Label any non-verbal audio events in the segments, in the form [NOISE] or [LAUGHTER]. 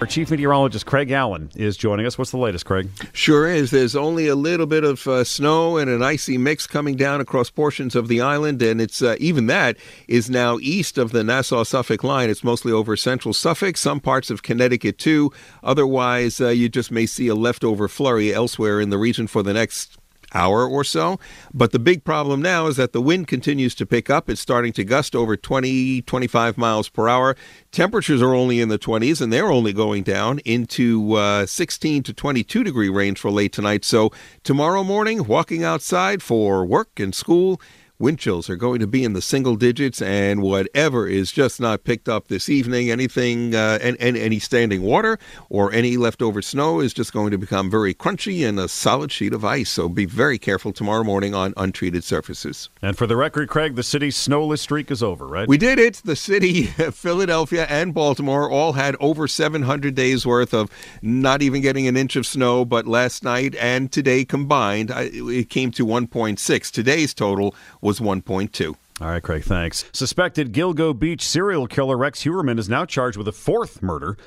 Our chief meteorologist Craig Allen is joining us. What's the latest, Craig? Sure is. There's only a little bit of uh, snow and an icy mix coming down across portions of the island, and it's uh, even that is now east of the Nassau-Suffolk line. It's mostly over central Suffolk, some parts of Connecticut too. Otherwise, uh, you just may see a leftover flurry elsewhere in the region for the next hour or so. But the big problem now is that the wind continues to pick up. It's starting to gust over 20, 25 miles per hour. Temperatures are only in the 20s, and they're only going down into uh, 16 to 22 degree range for late tonight. So tomorrow morning, walking outside for work and school, Wind chills are going to be in the single digits, and whatever is just not picked up this evening, anything, uh, and, and any standing water or any leftover snow is just going to become very crunchy and a solid sheet of ice. So be very careful tomorrow morning on untreated surfaces. And for the record, Craig, the city's snowless streak is over, right? We did it. The city, [LAUGHS] Philadelphia, and Baltimore all had over 700 days worth of not even getting an inch of snow. But last night and today combined, it came to 1.6. Today's total was 1.2. All right, Craig, thanks. Suspected Gilgo Beach serial killer Rex Heuermann is now charged with a fourth murder.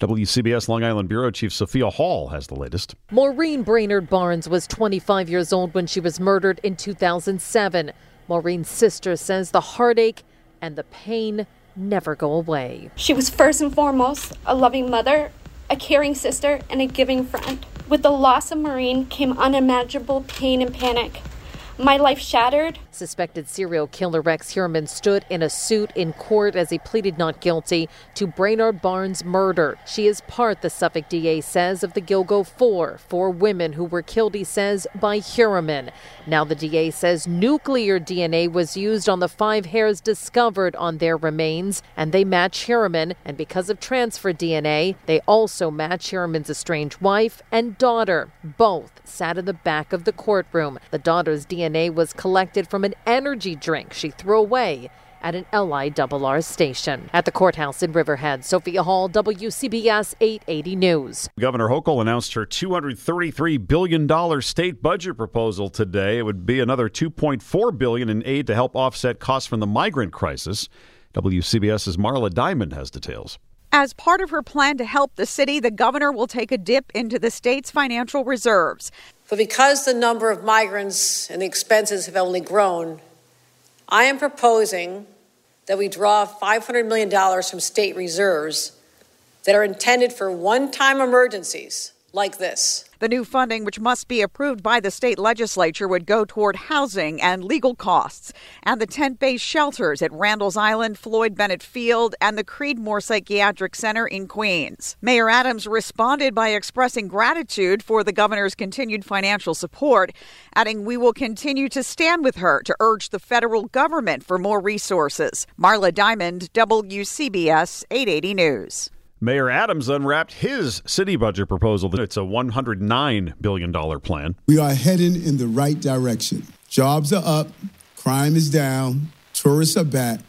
WCBS Long Island Bureau Chief Sophia Hall has the latest. Maureen Brainard Barnes was 25 years old when she was murdered in 2007. Maureen's sister says the heartache and the pain never go away. She was first and foremost a loving mother, a caring sister, and a giving friend. With the loss of Maureen came unimaginable pain and panic. My life shattered. Suspected serial killer Rex Heuermann stood in a suit in court as he pleaded not guilty to Brainard Barnes' murder. She is part, the Suffolk DA says, of the Gilgo Four, four women who were killed, he says, by Heuermann. Now the DA says nuclear DNA was used on the five hairs discovered on their remains, and they match Heuermann. And because of transfer DNA, they also match Heuermann's estranged wife and daughter. Both sat in the back of the courtroom. The daughter's DNA was collected from an energy drink she threw away at an LIRR station. At the courthouse in Riverhead, Sophia Hall, WCBS 880 News. Governor Hochul announced her $233 billion state budget proposal today. It would be another $2.4 billion in aid to help offset costs from the migrant crisis. WCBS's Marla Diamond has details. As part of her plan to help the city, the governor will take a dip into the state's financial reserves. But because the number of migrants and the expenses have only grown, I am proposing that we draw $500 million from state reserves that are intended for one time emergencies like this. The new funding, which must be approved by the state legislature, would go toward housing and legal costs and the tent based shelters at Randall's Island, Floyd Bennett Field, and the Creedmoor Psychiatric Center in Queens. Mayor Adams responded by expressing gratitude for the governor's continued financial support, adding, We will continue to stand with her to urge the federal government for more resources. Marla Diamond, WCBS 880 News. Mayor Adams unwrapped his city budget proposal. It's a $109 billion plan. We are heading in the right direction. Jobs are up, crime is down, tourists are back,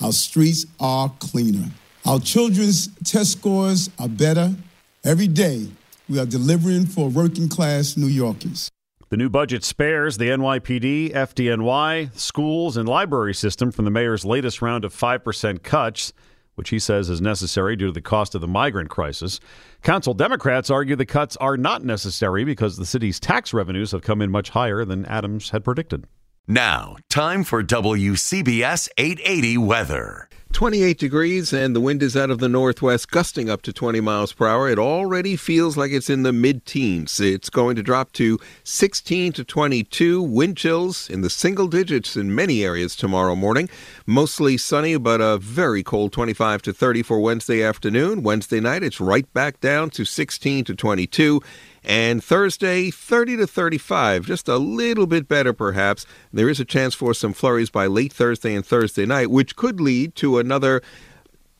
our streets are cleaner. Our children's test scores are better. Every day, we are delivering for working class New Yorkers. The new budget spares the NYPD, FDNY, schools, and library system from the mayor's latest round of 5% cuts which he says is necessary due to the cost of the migrant crisis. Council Democrats argue the cuts are not necessary because the city's tax revenues have come in much higher than Adams had predicted. Now, time for WCBS 880 weather. 28 degrees and the wind is out of the northwest, gusting up to 20 miles per hour. It already feels like it's in the mid teens. It's going to drop to 16 to 22. Wind chills in the single digits in many areas tomorrow morning. Mostly sunny, but a very cold 25 to 30 for Wednesday afternoon. Wednesday night, it's right back down to 16 to 22. And Thursday, 30 to 35, just a little bit better perhaps. There is a chance for some flurries by late Thursday and Thursday night, which could lead to another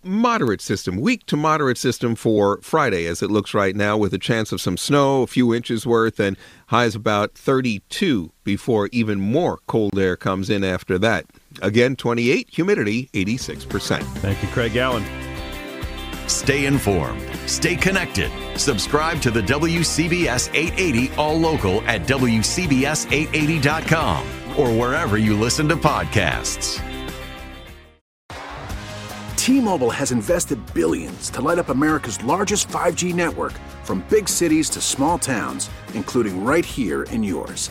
moderate system, weak to moderate system for Friday as it looks right now, with a chance of some snow, a few inches worth, and highs about 32 before even more cold air comes in after that. Again, 28, humidity 86%. Thank you, Craig Allen. Stay informed. Stay connected. Subscribe to the WCBS 880 All Local at WCBS880.com or wherever you listen to podcasts. T-Mobile has invested billions to light up America's largest 5G network from big cities to small towns, including right here in yours.